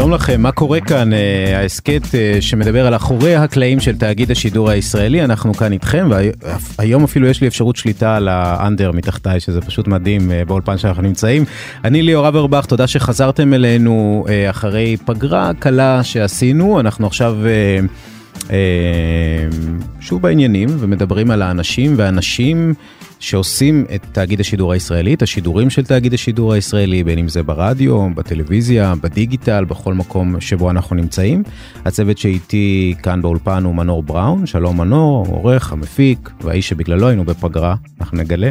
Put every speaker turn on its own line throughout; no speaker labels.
שלום לכם, מה קורה כאן? אה, ההסכת אה, שמדבר על אחורי הקלעים של תאגיד השידור הישראלי, אנחנו כאן איתכם, והיום אפילו יש לי אפשרות שליטה על האנדר מתחתיי, שזה פשוט מדהים אה, באולפן שאנחנו נמצאים. אני ליאור אברבך, תודה שחזרתם אלינו אחרי פגרה קלה שעשינו, אנחנו עכשיו... שוב בעניינים ומדברים על האנשים והנשים שעושים את תאגיד השידור הישראלי, את השידורים של תאגיד השידור הישראלי, בין אם זה ברדיו, בטלוויזיה, בדיגיטל, בכל מקום שבו אנחנו נמצאים. הצוות שאיתי כאן באולפן הוא מנור בראון, שלום מנור, עורך, המפיק, והאיש שבגללו היינו בפגרה, אנחנו נגלה.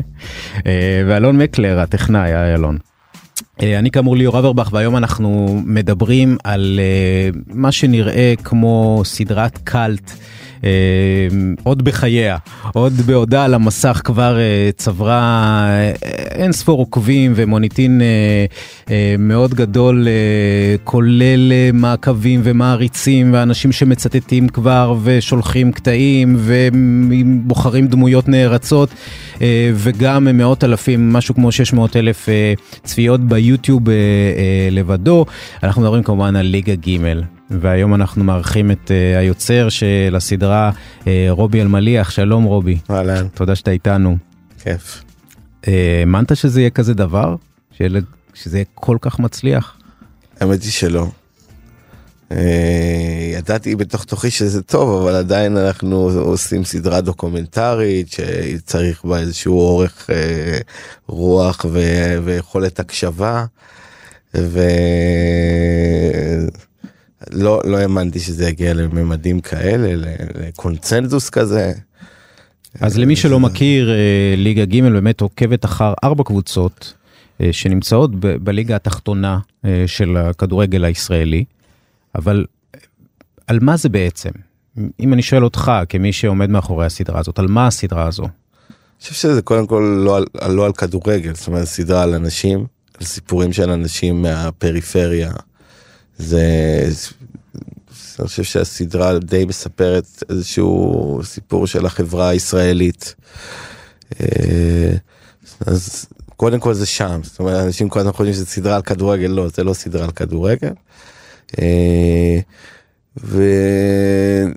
אה, ואלון מקלר, הטכנאי, היי אלון. אה, אני כאמור ליאור אברבך והיום אנחנו מדברים על אה, מה שנראה כמו סדרת קאלט. אה, עוד בחייה, עוד בעודה על המסך כבר אה, צברה אה, אין ספור עוקבים ומוניטין מאוד גדול, כולל מעקבים ומעריצים ואנשים שמצטטים כבר ושולחים קטעים ובוחרים דמויות נערצות וגם מאות אלפים, משהו כמו 600 אלף צפיות ביוטיוב לבדו. אנחנו מדברים כמובן על ליגה ג'. והיום אנחנו מארחים את uh, היוצר של הסדרה uh, רובי אלמליח, שלום רובי.
אהלן.
תודה שאתה איתנו.
כיף.
אה, האמנת uh, שזה יהיה כזה דבר? שאלה, שזה יהיה כל כך מצליח?
האמת היא שלא. Uh, ידעתי בתוך תוכי שזה טוב, אבל עדיין אנחנו עושים סדרה דוקומנטרית שצריך בה איזשהו אורך uh, רוח ו- ויכולת הקשבה. ו... לא, לא האמנתי שזה יגיע לממדים כאלה, לקונצנזוס כזה.
אז למי שלא מכיר, אה, ליגה ג' באמת עוקבת אחר ארבע קבוצות אה, שנמצאות בליגה התחתונה אה, של הכדורגל הישראלי, אבל על מה זה בעצם? אם אני שואל אותך, כמי שעומד מאחורי הסדרה הזאת, על מה הסדרה הזו? אני
חושב שזה קודם כל לא על, לא על כדורגל, זאת אומרת סדרה על אנשים, על סיפורים של אנשים מהפריפריה, זה אני חושב שהסדרה די מספרת איזשהו סיפור של החברה הישראלית. אה, אז קודם כל זה שם, זאת אומרת אנשים כל הזמן חושבים שזה סדרה על כדורגל, לא, זה לא סדרה על כדורגל. אה, ואני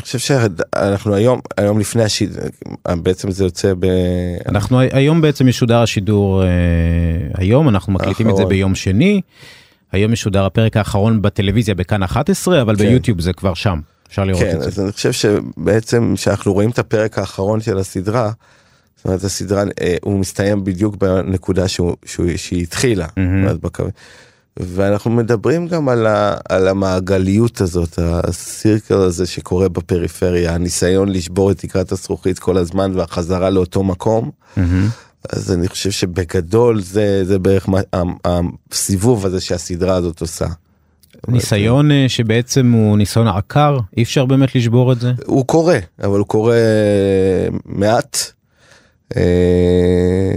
חושב שאנחנו היום, היום לפני השידור, בעצם זה יוצא ב...
אנחנו היום בעצם משודר השידור, אה, היום אנחנו מקליטים את זה ביום שני. היום משודר הפרק האחרון בטלוויזיה בכאן 11 אבל כן. ביוטיוב זה כבר שם אפשר לראות
כן,
את זה.
אז אני חושב שבעצם שאנחנו רואים את הפרק האחרון של הסדרה. זאת אומרת הסדרה אה, הוא מסתיים בדיוק בנקודה שהוא, שהוא, שהיא התחילה. Mm-hmm. ואנחנו מדברים גם על, ה, על המעגליות הזאת, הסירקל הזה שקורה בפריפריה, הניסיון לשבור את תקרת הזכוכית כל הזמן והחזרה לאותו מקום. Mm-hmm. אז אני חושב שבגדול זה, זה בערך מה, הסיבוב הזה שהסדרה הזאת עושה.
ניסיון אה, שבעצם הוא ניסיון עקר, אי אפשר באמת לשבור את זה?
הוא קורה, אבל הוא קורה מעט. אה,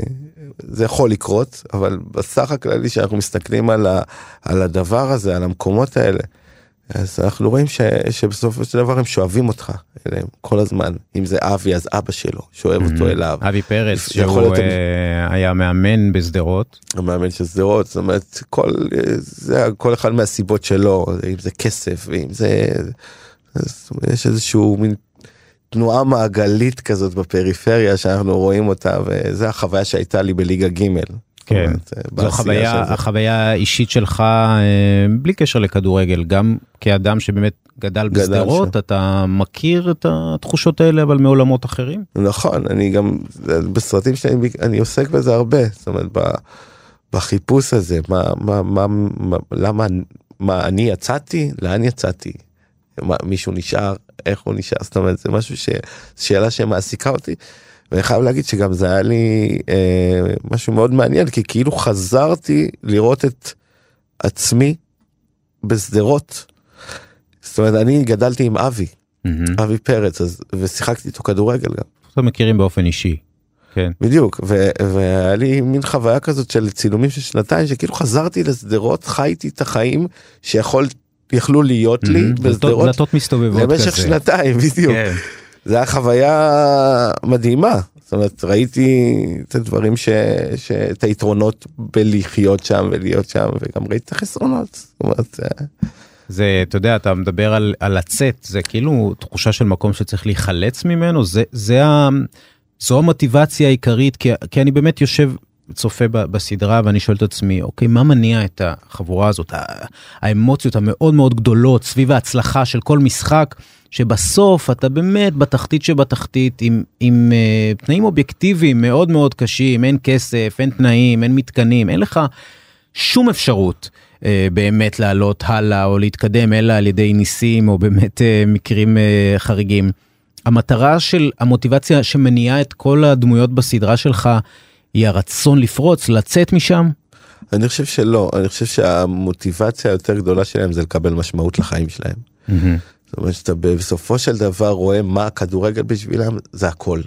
זה יכול לקרות, אבל בסך הכללי שאנחנו מסתכלים על, ה, על הדבר הזה, על המקומות האלה, אז אנחנו רואים ש, שבסופו של דבר הם שואבים אותך אליהם כל הזמן אם זה אבי אז אבא שלו שואב אותו אליו.
אבי פרץ שהוא להיות... אה, היה מאמן בשדרות.
המאמן של שדרות זאת אומרת כל זה כל אחד מהסיבות שלו אם זה כסף ואם זה אז, יש איזשהו מין תנועה מעגלית כזאת בפריפריה שאנחנו רואים אותה וזה החוויה שהייתה לי בליגה ג'.
כן, זו חוויה, החוויה האישית שלך אה, בלי קשר לכדורגל, גם כאדם שבאמת גדל בשדרות, אתה מכיר את התחושות האלה אבל מעולמות אחרים?
נכון, אני גם בסרטים שלי אני עוסק בזה הרבה, זאת אומרת בחיפוש הזה, מה, מה, מה, מה, למה, מה אני יצאתי, לאן יצאתי, מה, מישהו נשאר, איך הוא נשאר, זאת אומרת זה משהו ש... שאלה שמעסיקה אותי. ואני חייב להגיד שגם זה היה לי אה, משהו מאוד מעניין כי כאילו חזרתי לראות את עצמי בשדרות. זאת אומרת אני גדלתי עם אבי, אבי פרץ אז, ושיחקתי איתו כדורגל גם.
אנחנו מכירים באופן אישי. כן.
בדיוק ו- והיה לי מין חוויה כזאת של צילומים של שנתיים שכאילו חזרתי לשדרות חייתי את החיים שיכול יכלו להיות לי
Mhm. דלתות-
בשדרות
דלתות מסתובבות
למשך
כזה.
שנתיים בדיוק.
כן.
זה היה חוויה מדהימה. זאת אומרת ראיתי את הדברים ש... ש... את היתרונות בלחיות שם ולהיות שם וגם ראיתי את החסרונות. זאת אומרת,
זה אתה יודע אתה מדבר על, על לצאת זה כאילו תחושה של מקום שצריך להיחלץ ממנו? זה זה ה, זו המוטיבציה העיקרית כי, כי אני באמת יושב צופה ב- בסדרה ואני שואל את עצמי אוקיי מה מניע את החבורה הזאת? האמוציות המאוד מאוד גדולות סביב ההצלחה של כל משחק שבסוף אתה באמת בתחתית שבתחתית עם, עם uh, תנאים אובייקטיביים מאוד מאוד קשים אין כסף אין תנאים אין מתקנים אין לך שום אפשרות אה, באמת לעלות הלאה או להתקדם אלא על ידי ניסים או באמת אה, מקרים אה, חריגים. המטרה של המוטיבציה שמניעה את כל הדמויות בסדרה שלך היא הרצון לפרוץ לצאת משם.
אני חושב שלא אני חושב שהמוטיבציה היותר גדולה שלהם זה לקבל משמעות לחיים שלהם. זאת אומרת שאתה בסופו של דבר רואה מה הכדורגל בשבילם זה הכל.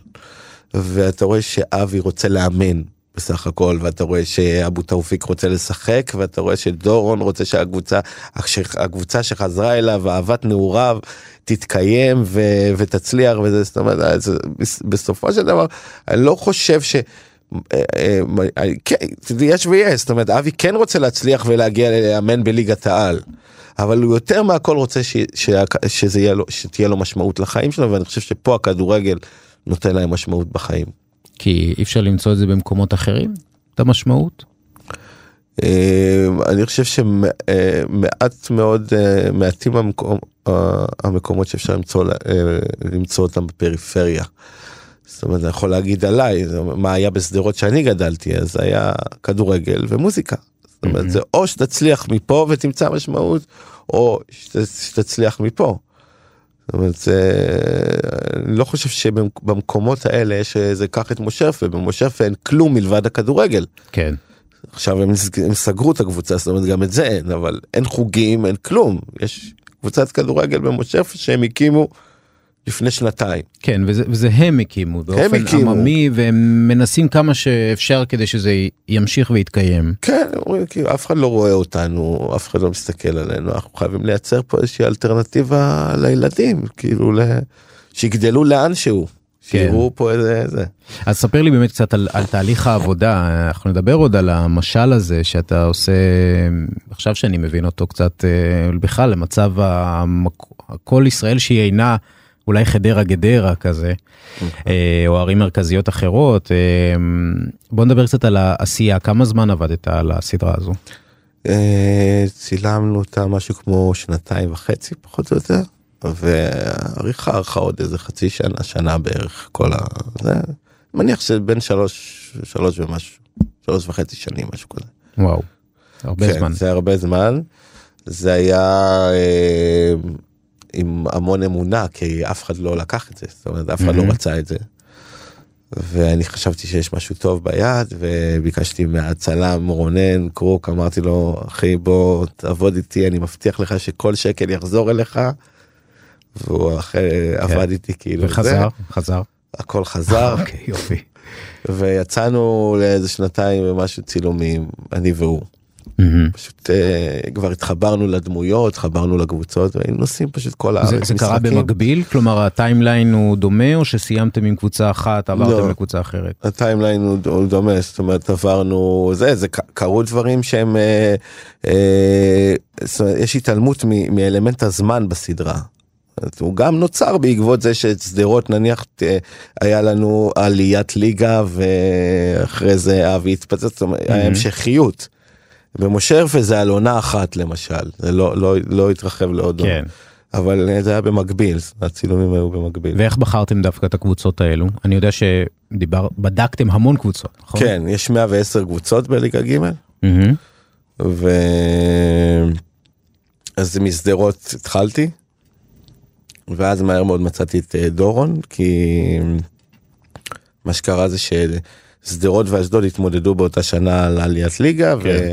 ואתה רואה שאבי רוצה לאמן בסך הכל ואתה רואה שאבו תאופיק רוצה לשחק ואתה רואה שדורון רוצה שהקבוצה הקבוצה שחזרה אליו אהבת נעוריו תתקיים ו, ותצליח וזה זאת אומרת בסופו של דבר אני לא חושב ש. אה, אה, כן, יש ויש, זאת אומרת אבי כן רוצה להצליח ולהגיע לאמן בליגת העל. אבל הוא יותר מהכל רוצה ש, ש, שזה יהיה לו, שתהיה לו משמעות לחיים שלו ואני חושב שפה הכדורגל נותן להם משמעות בחיים.
כי אי אפשר למצוא את זה במקומות אחרים את המשמעות.
אה, אני חושב שמעט מאוד אה, מעטים המקום, אה, המקומות שאפשר למצוא, למצוא אותם בפריפריה. זאת אומרת אני יכול להגיד עליי מה היה בשדרות שאני גדלתי אז היה כדורגל ומוזיקה. זאת אומרת זה או שתצליח מפה ותמצא משמעות או שתצליח מפה. זאת אומרת, זה... אני לא חושב שבמקומות האלה יש איזה קח את מושרפה, במושרפה אין כלום מלבד הכדורגל.
כן.
עכשיו הם, הם סגרו את הקבוצה, זאת אומרת גם את זה אין, אבל אין חוגים, אין כלום. יש קבוצת כדורגל במושרפה שהם הקימו לפני שנתיים.
כן וזה, וזה הם הקימו באופן
הקימו.
עממי והם מנסים כמה שאפשר כדי שזה ימשיך ויתקיים.
כן, אומרים, כאילו, אף אחד לא רואה אותנו, אף אחד לא מסתכל עלינו, אנחנו חייבים לייצר פה איזושהי אלטרנטיבה לילדים, כאילו, ל... שיגדלו לאנשהו, שיראו פה איזה... זה.
אז ספר לי באמת קצת על, על תהליך העבודה, אנחנו נדבר עוד על המשל הזה שאתה עושה, עכשיו שאני מבין אותו קצת אה, בכלל למצב המק... כל ישראל שהיא אינה אולי חדרה גדרה כזה, אה, או ערים מרכזיות אחרות. אה, בוא נדבר קצת על העשייה, כמה זמן עבדת על הסדרה הזו?
אה, צילמנו אותה משהו כמו שנתיים וחצי פחות או יותר, ועריכה ערכה עוד איזה חצי שנה, שנה בערך, כל ה... זה, מניח שבין שלוש, שלוש ומשהו, שלוש וחצי שנים, משהו כזה.
וואו, הרבה
כן,
זמן.
זה הרבה זמן. זה היה עם המון אמונה, כי אף אחד לא לקח את זה, זאת אומרת, אף אחד לא
מהמם.
רצה את זה. ואני חשבתי שיש משהו טוב ביד, וביקשתי מהצלם רונן קרוק, אמרתי לו, אחי בוא תעבוד איתי, אני מבטיח לך שכל שקל יחזור אליך. והוא אחרי, עבד איתי כאילו,
וחזר,
זה,
חזר.
הכל חזר,
אוקיי, יופי.
ויצאנו לאיזה שנתיים ומשהו צילומים, אני והוא.
מהמם.
פשוט uh, כבר התחברנו לדמויות, התחברנו לקבוצות, והיינו נוסעים פשוט כל הארץ.
זה, זה קרה. במקביל? כלומר ה-timeline הוא דומה או שסיימתם עם קבוצה אחת עברתם
לא.
לקבוצה אחרת?
ה-timeline הוא, הוא דומה, זאת אומרת עברנו, זה, זה קרו דברים שהם, אה, אה, אומרת, יש התעלמות מ- מאלמנט הזמן בסדרה. הוא גם נוצר בעקבות זה ששדרות נניח אה, היה לנו עליית ליגה ואחרי זה אבי התפצץ, זאת אומרת, המשכיות. במושרפה זה על עונה אחת למשל, זה לא, לא, לא התרחב לעוד עונה.
כן.
אבל זה היה במקביל, הצילומים היו במקביל.
ואיך בחרתם דווקא את הקבוצות האלו? אני יודע שדיבר, בדקתם המון קבוצות, נכון?
כן, יש 110 קבוצות בליגה ג'
מהמם.
ו... אז משדרות התחלתי. ואז מהר מאוד מצאתי את אה, דורון, כי מה שקרה זה ששדרות ואשדוד התמודדו באותה שנה על עליית ליגה,
כן.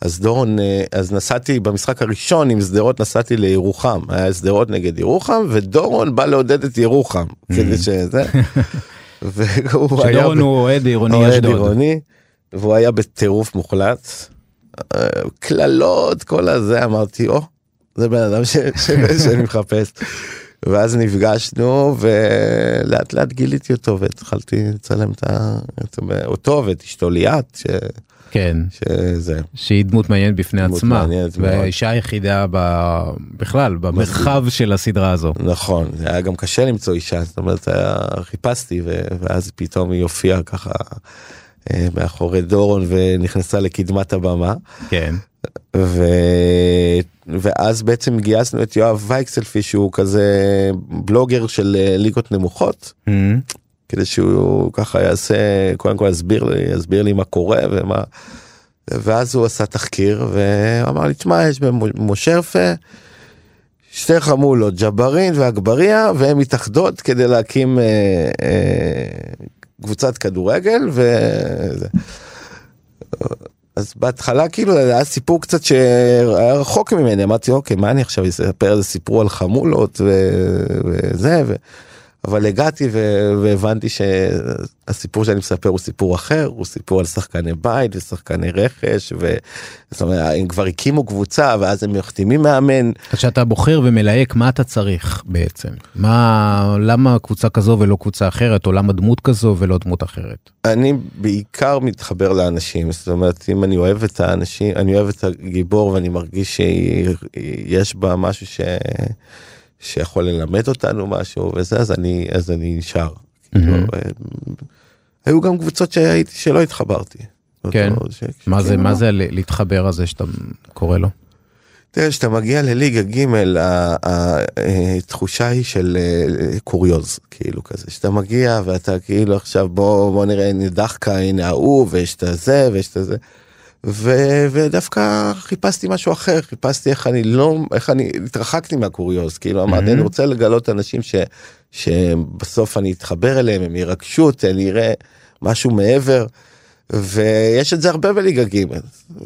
אז דורון, אה, אז נסעתי במשחק הראשון עם שדרות נסעתי לירוחם, היה שדרות נגד ירוחם, ודורון בא לעודד את ירוחם, כדי שזה. והוא היה
שדורון הוא אוהד עירוני
אוהד
אשדוד.
עירוני, והוא היה בטירוף מוחלט. אה, קללות, כל הזה, אמרתי, או, זה בן אדם שאני מחפש. ואז נפגשנו ולאט לאט גיליתי אותו והתחלתי לצלם את ה... אותו ואת אשתו ליאת, ש...
כן.
שזה.
שהיא דמות מעניינת בפני
דמות
עצמה,
מעניינת מאוד.
והאישה היחידה ב... בכלל במרחב של הסדרה הזו.
נכון, זה היה גם קשה למצוא אישה, זאת אומרת, היה, חיפשתי ו... ואז פתאום היא הופיעה ככה אה, מאחורי דורון ונכנסה לקדמת הבמה.
כן.
ו... ואז בעצם גייסנו את יואב וייקסלפי שהוא כזה בלוגר של אה, ליגות נמוכות כדי שהוא ככה יעשה קודם כל יסביר לי יסביר לי מה קורה ומה ואז הוא עשה תחקיר ואמר לי תשמע יש במושרפה שתי חמולות ג'בארין ואגבריה והם מתאחדות כדי להקים אה, אה, קבוצת כדורגל וזה. אז בהתחלה כאילו זה היה סיפור קצת שהיה רחוק ממני אמרתי אוקיי מה אני עכשיו אספר איזה סיפור על חמולות וזה ו... אבל הגעתי והבנתי שהסיפור שאני מספר הוא סיפור אחר הוא סיפור על שחקני בית ושחקני רכש וזאת אומרת הם כבר הקימו קבוצה ואז הם מחתימים מאמן
אז שאתה בוחר ומלהק מה אתה צריך בעצם. מה, למה קבוצה כזו ולא קבוצה אחרת, או למה דמות כזו ולא דמות אחרת.
אני בעיקר מתחבר לאנשים זאת אומרת אם אני אוהב את האנשים אני אוהב את הגיבור ואני מרגיש שיש בה משהו ש... שיכול ללמד אותנו משהו וזה אז אני אז אני נשאר. כאילו, אה, היו גם קבוצות שהייתי שלא התחברתי.
כן.
ש-
מה זה, מה זה להתחבר הזה שאתה קורא לו?
תראה, כשאתה מגיע לליגה ג' התחושה היא של אה, קוריוז, כאילו כזה, שאתה מגיע ואתה כאילו עכשיו בוא, בוא נראה, הנה דחקה, הנה ההוא, ויש את הזה, ויש את הזה. ו- ודווקא חיפשתי משהו אחר, חיפשתי איך אני לא, איך אני התרחקתי מהקוריוז, כאילו אמרתי, אני רוצה לגלות אנשים ש, שבסוף אני אתחבר אליהם, הם ירגשו אותי, אני אראה משהו מעבר. ויש את זה הרבה בליגה ג'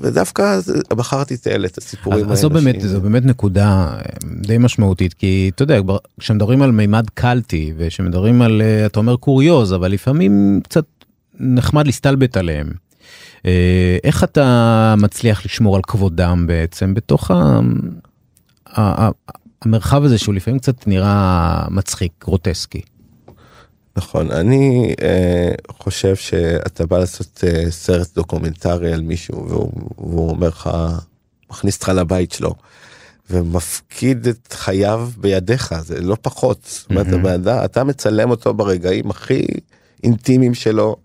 ודווקא בחרתי את אלה את הסיפורים
אז זו. באמת, זו באמת נקודה אה, די משמעותית, כי אתה יודע, כשמדברים על מימד קלטי, וכשמדברים על, אה, אתה אומר קוריוז, אבל לפעמים קצת נחמד להסתלבט עליהם. אה, איך אתה מצליח לשמור על כבודם בעצם בתוך ה... ה- המרחב הזה שהוא לפעמים קצת נראה מצחיק, גרוטסקי.
נכון אני אה, חושב שאתה בא לעשות אה, סרט דוקומנטרי על מישהו והוא, והוא אומר לך מכניס אותך לבית שלו. ומפקיד את חייו בידיך זה לא פחות זאת אומרת, אדם- אתה מצלם אותו ברגעים הכי אינטימיים שלו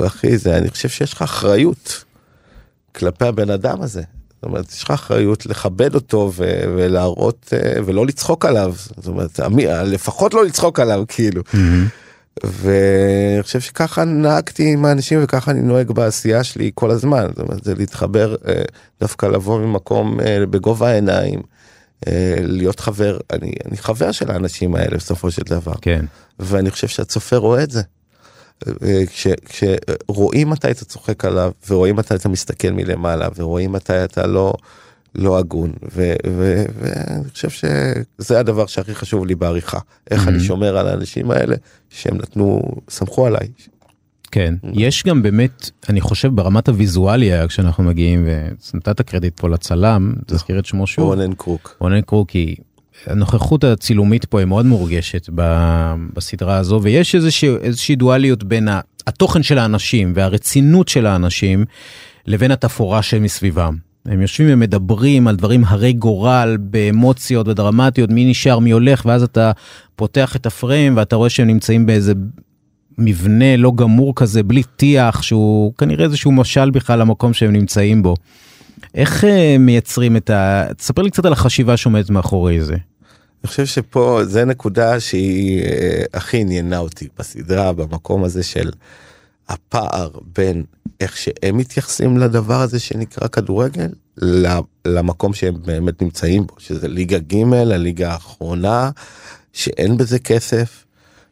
והכי זה אני חושב שיש לך אחריות כלפי הבן אדם הזה. זאת אומרת יש לך אחריות לכבד אותו ו- ולהראות אה, ולא לצחוק עליו זאת אומרת המי- לפחות לא לצחוק עליו כאילו. ואני חושב שככה נהגתי עם האנשים וככה אני נוהג בעשייה שלי כל הזמן זאת אומרת זה להתחבר אה, דווקא לבוא ממקום אה, בגובה העיניים להיות חבר אני אני חבר של האנשים האלה בסופו של דבר
כן.
ואני חושב שהצופה רואה את זה. אה, כש- כשרואים מתי אתה צוחק עליו ורואים מתי אתה מסתכל מלמעלה ורואים מתי אתה לא לא הגון ואני חושב שזה הדבר שהכי חשוב לי בעריכה איך אני
Mhm.
שומר על האנשים האלה שהם נתנו סמכו עליי.
כן, יש גם באמת, אני חושב ברמת הוויזואליה כשאנחנו מגיעים, ונתת קרדיט פה לצלם, תזכיר את שמו שוב,
רונן קרוק.
רונן קרוקי, הנוכחות הצילומית פה היא מאוד מורגשת ב- בסדרה הזו, ויש איזושהי, איזושהי דואליות בין התוכן של האנשים והרצינות של האנשים לבין התפאורה שמסביבם. הם יושבים ומדברים על דברים הרי גורל באמוציות ודרמטיות, מי נשאר, מי הולך, ואז אתה פותח את הפריים ואתה רואה שהם נמצאים באיזה מבנה לא גמור כזה, בלי טיח, שהוא כנראה איזשהו משל בכלל למקום שהם נמצאים בו. איך אה, מייצרים את ה... תספר לי קצת על החשיבה שעומדת מאחורי זה.
אני חושב שפה זה נקודה שהיא אה, הכי עניינה אותי בסדרה במקום הזה של הפער בין איך שהם מתייחסים לדבר הזה שנקרא כדורגל למקום שהם באמת נמצאים בו שזה ליגה ג' הליגה האחרונה שאין בזה כסף,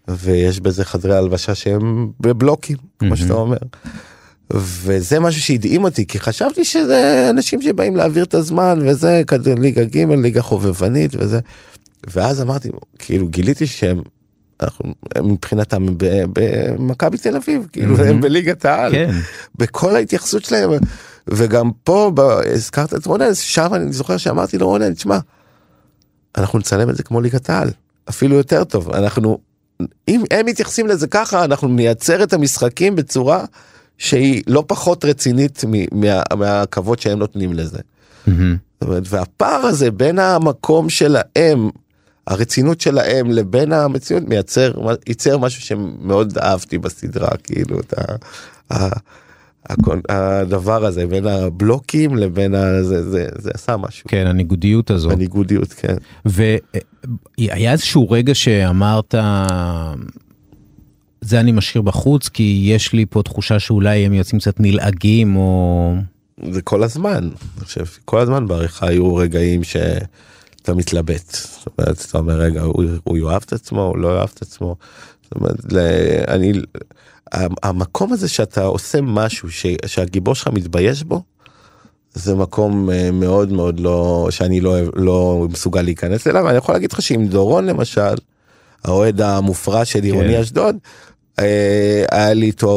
ויש בזה חדרי הלבשה שהם בבלוקים, כמו שאתה אומר. וזה משהו שהדהים אותי, כי חשבתי שזה אנשים שבאים להעביר את הזמן, וזה כזה ליגה ג', ליגה חובבנית וזה. ואז אמרתי, כאילו גיליתי שהם, אנחנו, מבחינתם במכבי תל אביב, כאילו הם בליגת העל,
כן.
בכל ההתייחסות שלהם, וגם פה ב- הזכרת את רונן, שם אני זוכר שאמרתי לו רונן, תשמע, אנחנו נצלם את זה כמו ליגת העל, אפילו יותר טוב, אנחנו, אם הם מתייחסים לזה ככה, אנחנו נייצר את המשחקים בצורה שהיא לא פחות רצינית מ- מה, מהכבוד שהם נותנים לזה. זאת אומרת, והפער הזה בין המקום שלהם, הרצינות שלהם לבין המציאות מייצר, ייצר משהו שמאוד אהבתי בסדרה, כאילו את ה, הדבר הזה בין הבלוקים לבין ה... זה, זה, זה עשה משהו.
כן, הניגודיות הזו.
הניגודיות, כן.
והיה איזשהו רגע שאמרת, זה אני משאיר בחוץ, כי יש לי פה תחושה שאולי הם יוצאים קצת נלעגים, או...
זה כל הזמן, אני חושב, כל הזמן בעריכה היו רגעים שאתה מתלבט. זאת אומרת, אתה אומר, רגע, הוא, הוא יאהב את עצמו, הוא לא יאהב את עצמו. זאת אומרת, ל- אני, המקום הזה שאתה עושה משהו ש, שהגיבור שלך מתבייש בו, זה מקום אה, מאוד מאוד לא, שאני לא, לא מסוגל להיכנס אליו. אני יכול להגיד לך שעם דורון למשל, האוהד המופרע של עירוני אשדוד, אה, היה לי איתו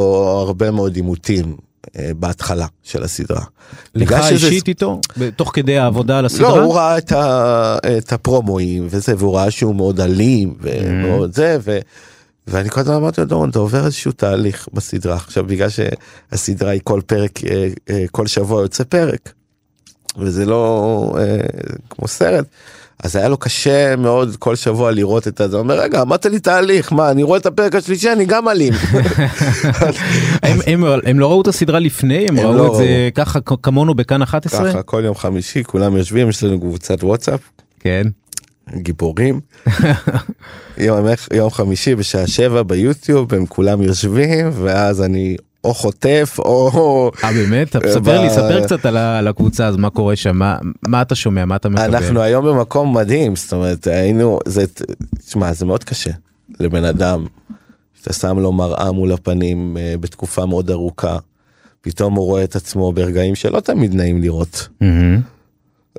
הרבה מאוד עימותים בהתחלה של הסדרה.
לך
בגלל שזה-
אישית איתו? תוך כדי העבודה על הסדרה?
לא, הוא ראה את, ה, את הפרומואים וזה, והוא ראה שהוא מאוד אלים ומאוד זה, ו, ואני כל הזמן אמרתי לו, דורון, אתה עובר איזשהו תהליך בסדרה. עכשיו, בגלל שהסדרה היא כל פרק, אה, אה, כל שבוע יוצא פרק, וזה לא אה, כמו סרט. אז היה לו קשה מאוד כל שבוע לראות את זה, אומר רגע אמרת לי תהליך מה אני רואה את הפרק השלישי אני גם אלים.
הם, לא ראו את הסדרה לפני? הם ראו
לא
את זה ככה כמונו בכאן 11?
ככה כל יום חמישי כולם יושבים יש לנו קבוצת וואטסאפ
כן.
גיבורים. יום, יום חמישי בשעה שבע ביוטיוב הם כולם יושבים ואז אני או חוטף או
אה באמת? ספר לי, ספר קצת על הקבוצה, אז מה קורה שם, מה- מה אתה שומע, מה אתה מקבל?
אנחנו היום במקום מדהים זאת אומרת היינו זה תשמע זה מאוד קשה לבן אדם. שאתה שם לו מראה מול הפנים אה, בתקופה מאוד ארוכה. פתאום הוא רואה את עצמו ברגעים שלא תמיד נעים לראות.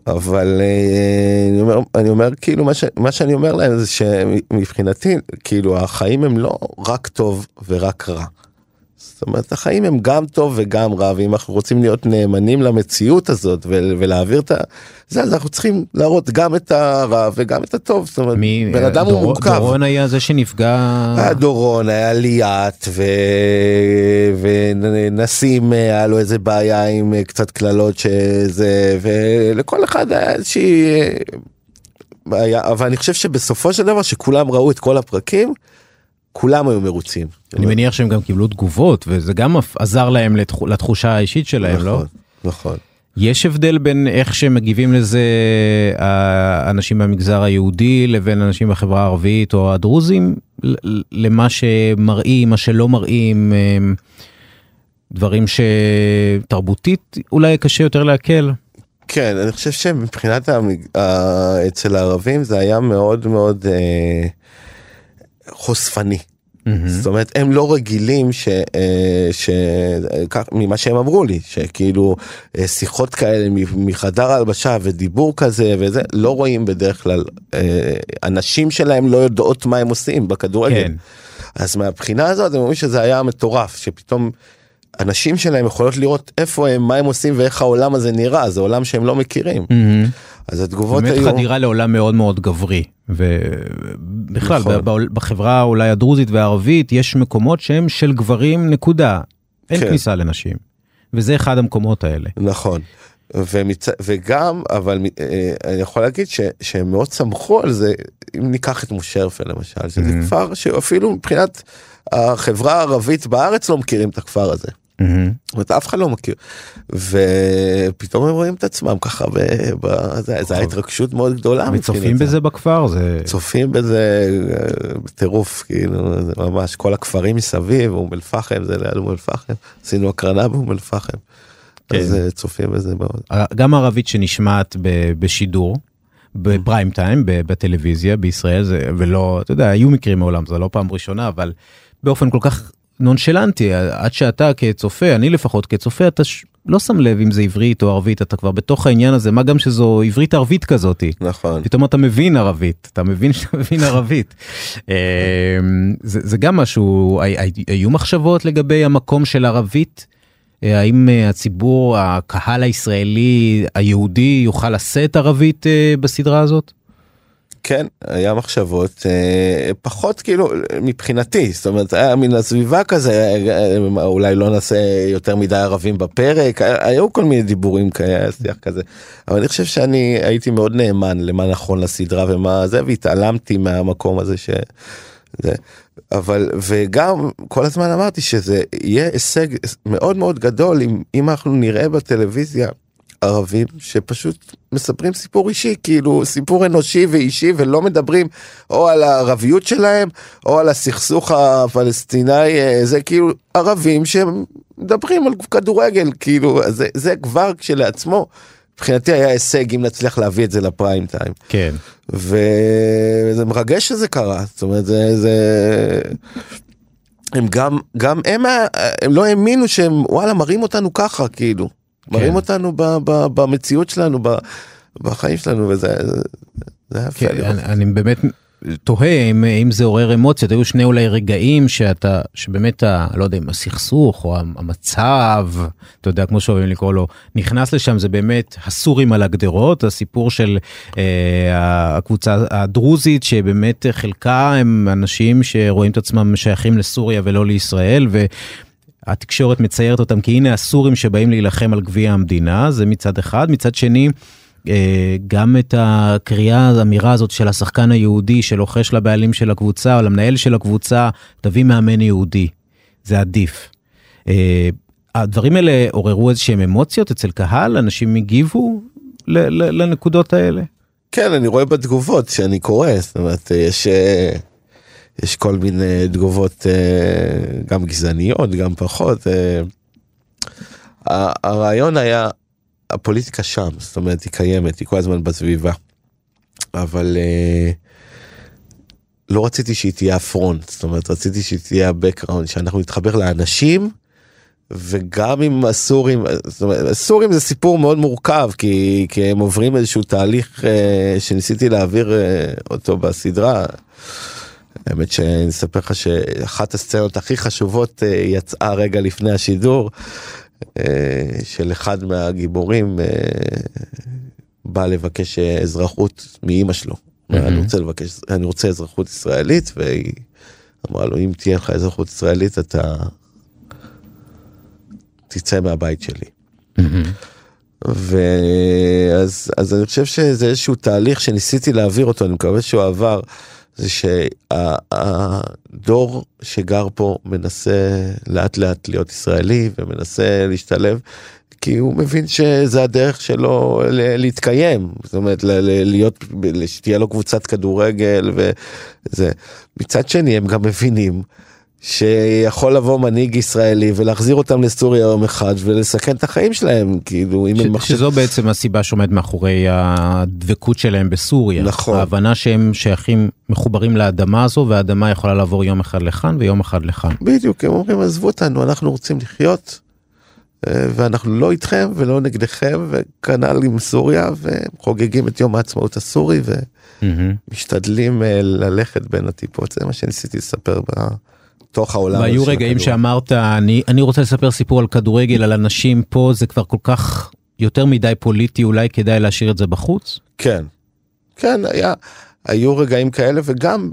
אבל אה, אני אומר, אני אומר כאילו מה, ש, מה שאני אומר להם זה שמבחינתי כאילו החיים הם לא רק טוב ורק רע. זאת אומרת החיים הם גם טוב וגם רע ואם אנחנו רוצים להיות נאמנים למציאות הזאת ול, ולהעביר את ה... זה אז אנחנו צריכים להראות גם את הרע וגם את הטוב. זאת אומרת
מי-
בן אדם הוא
דור-
מורכב.
דורון היה זה שנפגע,
היה דורון, היה ליאת ו... ונסים היה לו איזה בעיה עם אה, קצת קללות שזה ולכל אחד היה איזושהי אה, בעיה אבל אני חושב שבסופו של דבר שכולם ראו את כל הפרקים כולם היו מרוצים.
אני מניח שהם גם קיבלו תגובות, וזה גם עזר להם לתחו- לתחושה האישית שלהם, לא?
נכון, נכון.
יש הבדל בין איך שמגיבים לזה האנשים מהמגזר היהודי לבין אנשים בחברה הערבית או הדרוזים למה שמראים, מה שלא מראים, דברים שתרבותית אולי קשה יותר לעכל.
כן אני חושב שמבחינת המג... אצל הערבים זה היה מאוד מאוד אה, חושפני. זאת אומרת הם לא רגילים ש... אה, ש... כך, ממה שהם אמרו לי שכאילו אה, שיחות כאלה מחדר ההלבשה ודיבור כזה וזה לא רואים בדרך כלל אה, הנשים שלהם לא יודעות מה הם עושים בכדורגל.
כן.
אז מהבחינה הזאת הם אומרים שזה היה מטורף שפתאום הנשים שלהם יכולות לראות איפה הם מה הם עושים ואיך העולם הזה נראה זה עולם שהם לא מכירים. אז התגובות
באמת
היו
חדירה לעולם מאוד מאוד גברי ובכלל
נכון.
בחברה אולי הדרוזית והערבית יש מקומות שהם של גברים נקודה אין
כן.
כניסה לנשים וזה אחד המקומות האלה.
נכון. ומצ... וגם אבל אה, אני יכול להגיד ש... שהם מאוד שמחו על זה אם ניקח את מושרפה למשל שזה
Mhm.
כפר שאפילו מבחינת החברה הערבית בארץ לא מכירים את הכפר הזה. זאת אומרת, אף אחד לא מכיר ופתאום הם רואים את עצמם ככה. זה, זה היה התרגשות מאוד גדולה.
וצופים. בזה בכפר זה
צופים בזה אה, בטירוף כאילו זה ממש כל הכפרים מסביב אום אל פחם זה ליד אום אל פחם עשינו הקרנה באום אל פחם.
כן.
אז אה, צופים בזה מאוד.
גם ערבית שנשמעת בשידור בפריים טיים בטלוויזיה בישראל זה ולא אתה יודע היו מקרים מעולם זה לא פעם ראשונה אבל באופן כל כך נונשלנטי עד שאתה כצופה אני לפחות כצופה אתה ש... לא שם לב אם זה עברית או ערבית אתה כבר בתוך העניין הזה מה גם שזו עברית ערבית כזאתי.
נכון.
פתאום אתה מבין ערבית אתה מבין שאתה מבין ערבית. אמ, זה, זה גם משהו היו מחשבות לגבי המקום של ערבית? אה, האם אה, הציבור הקהל הישראלי היהודי יוכל לשאת ערבית אה, בסדרה הזאת.
כן היה מחשבות אה, פחות כאילו מבחינתי זאת אומרת היה מן הסביבה כזה אה, אולי לא נעשה יותר מדי ערבים בפרק היו כל מיני דיבורים כאלה שיח כזה אבל אני חושב שאני הייתי מאוד נאמן למה נכון לסדרה ומה זה והתעלמתי מהמקום הזה ש... זה. אבל וגם כל הזמן אמרתי שזה יהיה הישג מאוד מאוד גדול אם, אם אנחנו נראה בטלוויזיה ערבים שפשוט מספרים סיפור אישי כאילו סיפור אנושי ואישי ולא מדברים או על הערביות שלהם או על הסכסוך הפלסטיני אה, זה כאילו ערבים שמדברים על כדורגל כאילו זה, זה כבר כשלעצמו מבחינתי היה הישג אם נצליח להביא את זה לפריים טיים.
כן.
וזה מרגש שזה קרה זאת אומרת זה זה. הם גם גם הם הם לא האמינו שהם וואלה מראים אותנו ככה כאילו. כן. מראים אותנו ב, ב, במציאות שלנו, ב, בחיים שלנו, וזה זה היה
כן, יפה אני, אני באמת תוהה אם, אם זה עורר אמוציות, היו שני אולי רגעים שאתה, שבאמת, ה, לא יודע, אם הסכסוך או המצב, אתה יודע, כמו שאוהבים לקרוא לו, נכנס לשם, זה באמת הסורים על הגדרות, הסיפור של אה, הקבוצה הדרוזית, שבאמת חלקה הם אנשים שרואים את עצמם שייכים לסוריה ולא לישראל, ו... התקשורת מציירת אותם כי הנה הסורים שבאים להילחם על גביע המדינה, זה מצד אחד. מצד שני, אה, גם את הקריאה, האמירה הזאת של השחקן היהודי שלוחש לבעלים של הקבוצה או למנהל של הקבוצה, תביא מאמן יהודי, זה עדיף. אה, הדברים האלה עוררו איזשהם אמוציות אצל קהל, אנשים הגיבו לנקודות האלה.
כן, אני רואה בתגובות שאני קורא, זאת אומרת, יש... אה, יש כל מיני תגובות אה, גם גזעניות גם פחות. אה, הרעיון היה הפוליטיקה שם זאת אומרת היא קיימת היא כל הזמן בסביבה. אבל אה, לא רציתי שהיא תהיה הפרונט זאת אומרת רציתי שהיא תהיה הבקראונד שאנחנו נתחבר לאנשים. וגם עם הסורים, אומרת, הסורים זה סיפור מאוד מורכב כי, כי הם עוברים איזשהו תהליך אה, שניסיתי להעביר אה, אותו בסדרה. האמת שאני אספר לך שאחת הסצנות הכי חשובות אה, יצאה רגע לפני השידור אה, של אחד מהגיבורים אה, בא לבקש אזרחות מאימא שלו. Mm-hmm. אני רוצה לבקש אני רוצה אזרחות ישראלית והיא אמרה לו אם תהיה לך אזרחות ישראלית אתה תצא מהבית שלי. Mm-hmm. ואז אז אני חושב שזה איזשהו תהליך שניסיתי להעביר אותו אני מקווה שהוא עבר. זה שהדור שגר פה מנסה לאט לאט להיות ישראלי ומנסה להשתלב כי הוא מבין שזה הדרך שלו להתקיים. זאת אומרת להיות שתהיה לו קבוצת כדורגל וזה. מצד שני הם גם מבינים שיכול לבוא מנהיג ישראלי ולהחזיר אותם לסוריה יום אחד ולסכן את החיים שלהם כאילו אם ש,
הם מחשב... שזו בעצם הסיבה שעומד מאחורי הדבקות שלהם בסוריה.
נכון.
ההבנה שהם שייכים מחוברים לאדמה הזו והאדמה יכולה לעבור יום אחד לכאן ויום אחד לכאן.
בדיוק הם אומרים עזבו אותנו אנחנו רוצים לחיות אה, ואנחנו לא איתכם ולא נגדכם וכנ"ל עם סוריה וחוגגים את יום העצמאות הסורי ומשתדלים אה, ללכת בין הטיפות. זה מה שניסיתי לספר. ב... בתוך העולם.
והיו רגעים שאמרת אני אני רוצה לספר סיפור על כדורגל על אנשים פה זה כבר כל כך יותר מדי פוליטי אולי כדאי להשאיר את זה בחוץ?
כן, כן היה היו רגעים כאלה וגם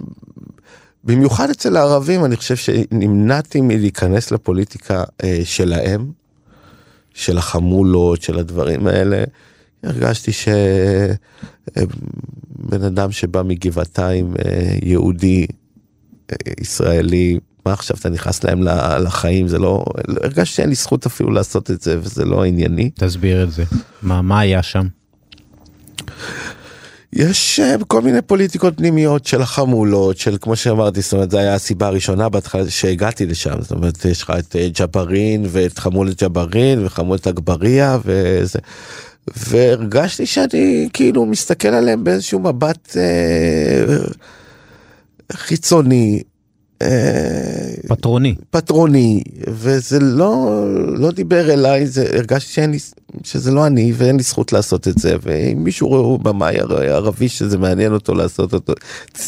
במיוחד אצל הערבים אני חושב שנמנעתי מלהיכנס לפוליטיקה אה, שלהם של החמולות של הדברים האלה. הרגשתי שבן אה, אדם שבא מגבעתיים אה, יהודי אה, ישראלי מה עכשיו אתה נכנס להם לחיים זה לא הרגשתי שאין לי זכות אפילו לעשות את זה וזה לא ענייני.
תסביר את זה מה מה היה שם.
יש אה, כל מיני פוליטיקות פנימיות של החמולות של כמו שאמרתי זאת אומרת זה היה הסיבה הראשונה בהתחלה שהגעתי לשם זאת אומרת יש לך את אה, ג'בארין ואת חמולת ג'בארין וחמולת אגבריה וזה והרגשתי שאני כאילו מסתכל עליהם באיזשהו מבט אה, חיצוני. אה,
פטרוני.
פטרוני, וזה לא, לא דיבר אליי, זה, הרגשתי שאין לי, שזה לא אני ואין לי זכות לעשות את זה, ואם מישהו הוא במאי ערבי שזה מעניין אותו לעשות אותו,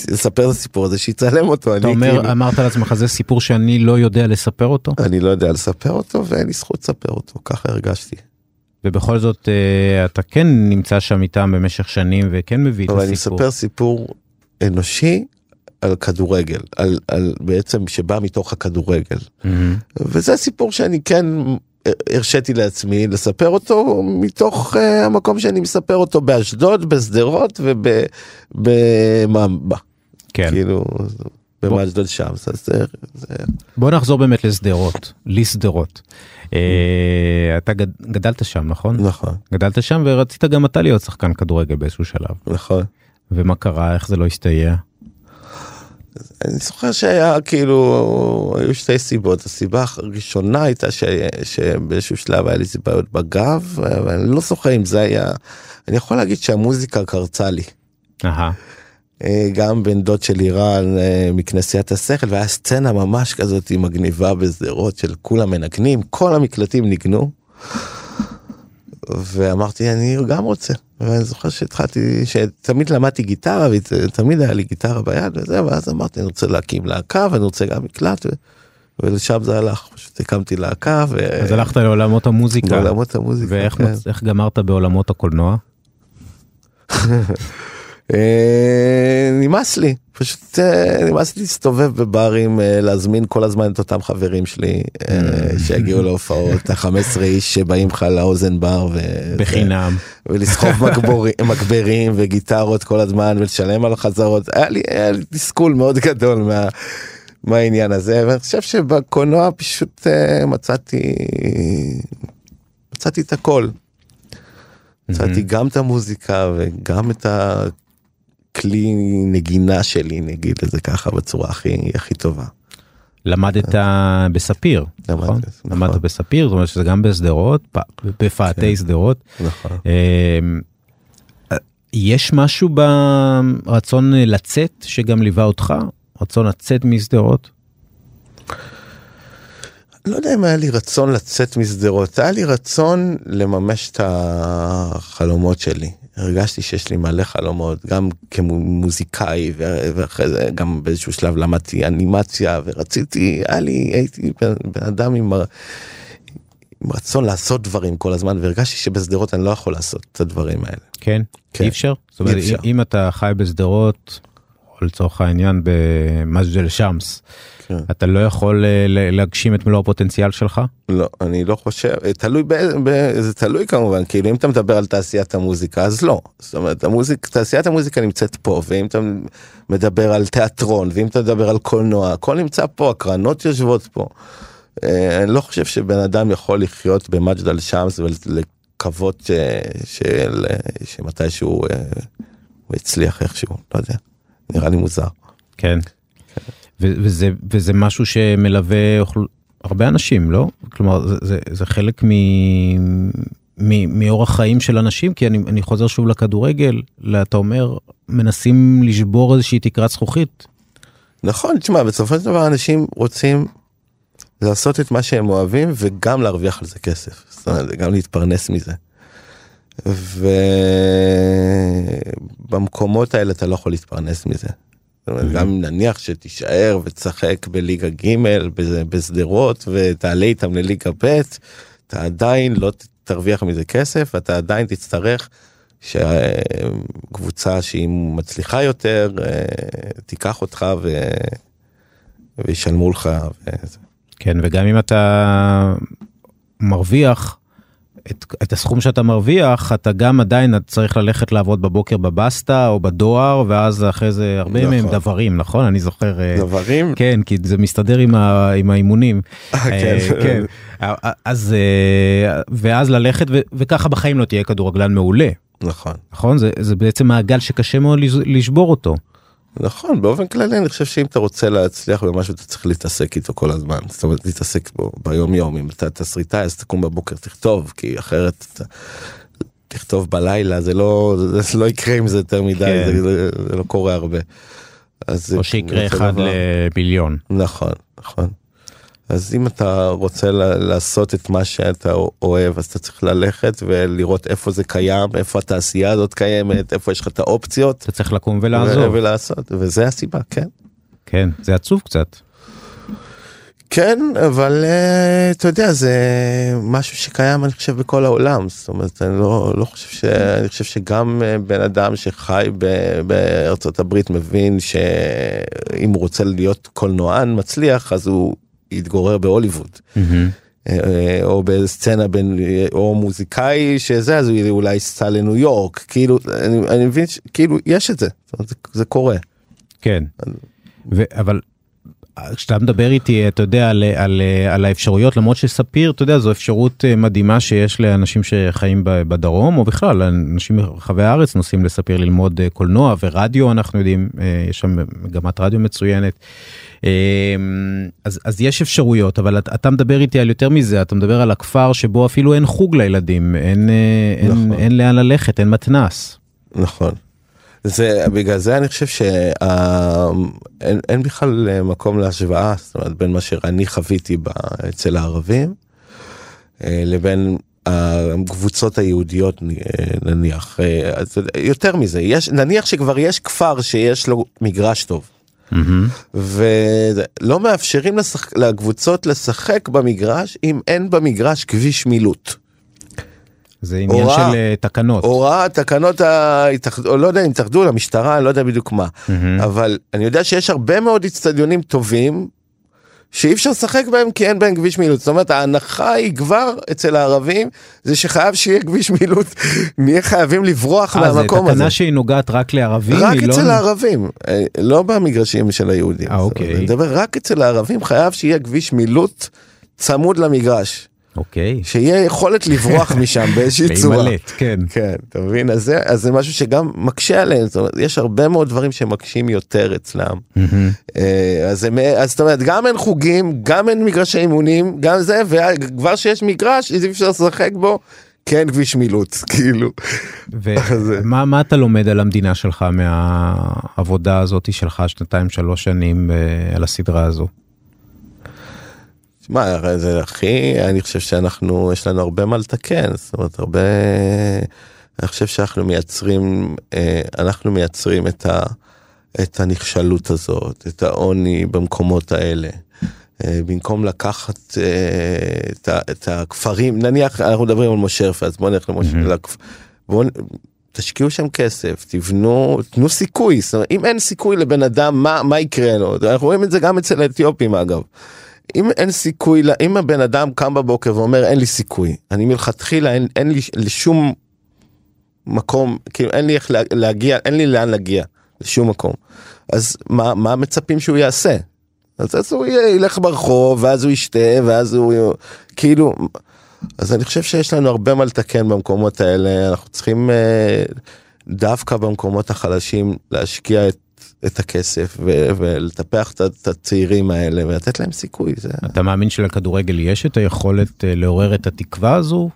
לספר את הסיפור הזה, שיצלם אותו.
אתה אומר, כאילו... אמרת לעצמך, זה סיפור שאני לא יודע לספר אותו?
אני לא יודע לספר אותו ואין לי זכות לספר אותו, ככה הרגשתי.
ובכל זאת אה, אתה כן נמצא שם איתם במשך שנים וכן מביא את הסיפור.
אבל אני מספר סיפור אנושי על כדורגל, על, על בעצם שבא מתוך הכדורגל. Mm-hmm. וזה סיפור שאני כן הרשיתי לעצמי לספר אותו מתוך uh, המקום שאני מספר אותו באשדוד, בשדרות ובמעמבה.
כן.
כאילו, במאשדוד שם. זה, זה, זה...
בוא נחזור באמת לשדרות, לשדרות. Uh, אתה גד, גדלת שם, נכון?
נכון.
גדלת שם ורצית גם אתה להיות שחקן כדורגל באיזשהו שלב.
נכון.
ומה קרה, איך זה לא הסתייע?
אני זוכר שהיה כאילו היו שתי סיבות הסיבה הראשונה הייתה ש... שבאיזשהו שלב היה לי בעיות בגב אבל אני לא זוכר אם זה היה אני יכול להגיד שהמוזיקה קרצה לי.
Aha.
גם בן דוד של איראן מכנסיית השכל והיה סצנה ממש כזאת מגניבה בשדרות של כולם מנגנים כל המקלטים ניגנו. ואמרתי אני גם רוצה ואני זוכר שהתחלתי שתמיד למדתי גיטרה ותמיד היה לי גיטרה ביד וזה ואז אמרתי אני רוצה להקים להקה ואני רוצה גם מקלט. ו... ולשם זה הלך פשוט הקמתי להקה. ו...
אז הלכת לעולמות המוזיקה.
לעולמות המוזיקה.
ואיך כן. מצ... גמרת בעולמות הקולנוע?
אה, נמאס לי פשוט אה, נמאס לי להסתובב בברים אה, להזמין כל הזמן את אותם חברים שלי שיגיעו להופעות ה-15 איש שבאים לך לאוזן בר
בחינם
ולסחוב מגברים וגיטרות כל הזמן ולשלם על החזרות היה לי תסכול מאוד גדול מה. מהעניין הזה ואני חושב שבקולנוע פשוט מצאתי מצאתי את הכל. מצאתי גם את המוזיקה וגם את הכלי נגינה שלי נגיד לזה ככה בצורה הכי הכי טובה.
למדת בספיר, נכון? למדת בספיר, זאת אומרת שזה גם בשדרות, בפאתי שדרות.
נכון.
יש משהו ברצון לצאת שגם ליווה אותך? רצון לצאת משדרות?
לא יודע אם היה לי רצון לצאת משדרות, היה לי רצון לממש את החלומות שלי. הרגשתי שיש לי מלא חלומות, גם כמוזיקאי, ואחרי זה גם באיזשהו שלב למדתי אנימציה, ורציתי, היה לי, הייתי בן אדם עם, עם רצון לעשות דברים כל הזמן, והרגשתי שבשדרות אני לא יכול לעשות את הדברים האלה.
כן? כן. אי אפשר? זאת אומרת. אם אתה חי בשדרות, לצורך העניין במג'דל שמס, כן. אתה לא יכול אה, להגשים את מלוא הפוטנציאל שלך?
לא, אני לא חושב, אה, תלוי, ב, ב, זה תלוי כמובן, כאילו אם אתה מדבר על תעשיית המוזיקה אז לא, זאת אומרת המוזיק, תעשיית המוזיקה נמצאת פה, ואם אתה מדבר על תיאטרון, ואם אתה מדבר על קולנוע, הכל נמצא פה, הקרנות יושבות פה. אה, אני לא חושב שבן אדם יכול לחיות במג'דל שמס ולקוות שמתישהו הוא יצליח איכשהו, לא יודע, נראה לי מוזר.
כן. וזה, וזה משהו שמלווה אוכל... הרבה אנשים, לא? כלומר, זה, זה, זה חלק מ... מ... מאורח חיים של אנשים, כי אני, אני חוזר שוב לכדורגל, אתה אומר, מנסים לשבור איזושהי תקרת זכוכית.
נכון, תשמע, בסופו של דבר אנשים רוצים לעשות את מה שהם אוהבים וגם להרוויח על זה כסף, זאת אומרת, גם להתפרנס מזה. ובמקומות האלה אתה לא יכול להתפרנס מזה. זאת אומרת, גם אם נניח שתישאר ותשחק בליגה ג' בשדרות ותעלה איתם לליגה ב', אתה עדיין לא תרוויח מזה כסף, אתה עדיין תצטרך שקבוצה שהיא מצליחה יותר אה, תיקח אותך ו... וישלמו לך. וזה.
כן, וגם אם אתה מרוויח את, את הסכום שאתה מרוויח אתה גם עדיין צריך ללכת לעבוד בבוקר בבסטה או בדואר ואז אחרי זה הרבה נכון. מהם דברים נכון אני זוכר
אה, דברים
כן כי זה מסתדר עם, ה, עם האימונים
אה, כן.
אה, כן. אז ואז ללכת ו, וככה בחיים לא תהיה כדורגלן מעולה
נכון
נכון זה, זה בעצם מעגל שקשה מאוד לשבור אותו.
נכון באופן כללי אני חושב שאם אתה רוצה להצליח במשהו אתה צריך להתעסק איתו כל הזמן זאת אומרת להתעסק בו ביום יום אם אתה תסריטאי אז תקום בבוקר תכתוב כי אחרת אתה, תכתוב בלילה זה לא זה לא יקרה עם זה יותר מדי
כן.
זה, זה, זה לא קורה הרבה. אז
או שיקרה אחד לביליון.
נכון נכון. אז אם אתה רוצה ל- לעשות את מה שאתה אוהב אז אתה צריך ללכת ולראות איפה זה קיים איפה התעשייה הזאת קיימת איפה יש לך את האופציות
אתה צריך לקום
ו-
ולעזוב.
ולעשות וזה הסיבה כן.
כן, זה עצוב קצת.
כן אבל אה, אתה יודע זה משהו שקיים אני חושב בכל העולם זאת אומרת אני לא לא חושב ש... אני חושב שגם אה, בן אדם שחי ב- בארצות הברית מבין שאם הוא רוצה להיות קולנוען מצליח אז הוא יתגורר בהוליווד.
מהמם.
אה, או בסצנה בין או מוזיקאי שזה אז הוא אולי ייסע לניו יורק כאילו אני, אני מבין שכאילו יש את זה זה, זה קורה.
כן. ו- אבל כשאתה מדבר איתי אתה יודע על, על, על האפשרויות למרות שספיר אתה יודע זו אפשרות אה, מדהימה שיש לאנשים שחיים בדרום או בכלל אנשים מרחבי הארץ נוסעים לספיר ללמוד אה, קולנוע ורדיו אנחנו יודעים אה, יש שם מגמת רדיו מצוינת. אז, אז יש אפשרויות אבל אתה, אתה מדבר איתי על יותר מזה אתה מדבר על הכפר שבו אפילו אין חוג לילדים אין, אה, אין,
נכון.
אין לאן ללכת אין מתנס.
נכון. זה בגלל זה אני חושב שאין אין בכלל אה, מקום להשוואה זאת אומרת בין מה שאני חוויתי ב, אצל הערבים אה, לבין הקבוצות היהודיות אה, נניח אה, יותר מזה יש נניח שכבר יש כפר שיש לו מגרש טוב.
מהמם.
ולא מאפשרים לשחק, לקבוצות לשחק במגרש אם אין במגרש כביש מילוט.
זה עניין
הוראה.
של אה, תקנות.
הוראה, תקנות ההתאחדות, או לא יודע אם התאחדו למשטרה, אני לא יודע בדיוק מה.
מהמם.
אבל אני יודע שיש הרבה מאוד אצטדיונים טובים שאי אפשר לשחק בהם כי אין בהם כביש מילוט. זאת אומרת ההנחה היא כבר אצל הערבים זה שחייב שיהיה כביש מילוט, נהיה חייבים לברוח
אה, זה
מהמקום הזה.
תקנה שהיא נוגעת רק לערבים?
רק
לא-
אצל הערבים, אה, לא במגרשים של היהודים.
אה, אוקיי.
אני מדבר רק אצל הערבים חייב שיהיה כביש מילוט צמוד למגרש.
אוקיי.
שיהיה יכולת לברוח משם באיזושהי צורה.
להימלט, כן.
כן, אתה מבין? אז זה, אז זה משהו שגם מקשה עליהם, זאת אומרת, יש הרבה מאוד דברים שמקשים יותר אצלם.
מהמם.
אה, אז, הם, אז זאת אומרת, גם אין חוגים, גם אין מגרשי אימונים, גם זה, וכבר שיש מגרש, אי אפשר לשחק בו, אין כביש מילוט, כאילו.
ומה מה אתה לומד על המדינה שלך מהעבודה הזאת שלך שנתיים שלוש שנים אה, על הסדרה הזו?
הרי זה הכי, אני חושב שאנחנו, יש לנו הרבה מה לתקן, זאת אומרת, הרבה, אני חושב שאנחנו מייצרים, אה, אנחנו מייצרים את, ה, את הנכשלות הזאת, את העוני במקומות האלה. אה, במקום לקחת אה, את, ה, את הכפרים, נניח אנחנו מדברים על מושרפה, אז בוא נלך למושרפה,
מהמם.
בואו תשקיעו שם כסף, תבנו, תנו סיכוי, זאת אומרת, אם אין סיכוי לבן אדם, מה, מה יקרה לו? אנחנו רואים את זה גם אצל האתיופים אגב. אם אין סיכוי, אם הבן אדם קם בבוקר ואומר אין לי סיכוי, אני מלכתחילה אין, אין לי לשום מקום, כאילו אין לי איך לה- להגיע, אין לי לאן להגיע, לשום מקום. אז מה, מה מצפים שהוא יעשה? אז, אז הוא ילך ברחוב, ואז הוא ישתה, ואז הוא כאילו, אז אני חושב שיש לנו הרבה מה לתקן במקומות האלה, אנחנו צריכים אה, דווקא במקומות החלשים להשקיע את, את הכסף ו, ולטפח את, הצעירים האלה ולתת להם סיכוי. זה...
אתה מאמין שלכדורגל יש את היכולת אה, לעורר את התקווה הזו?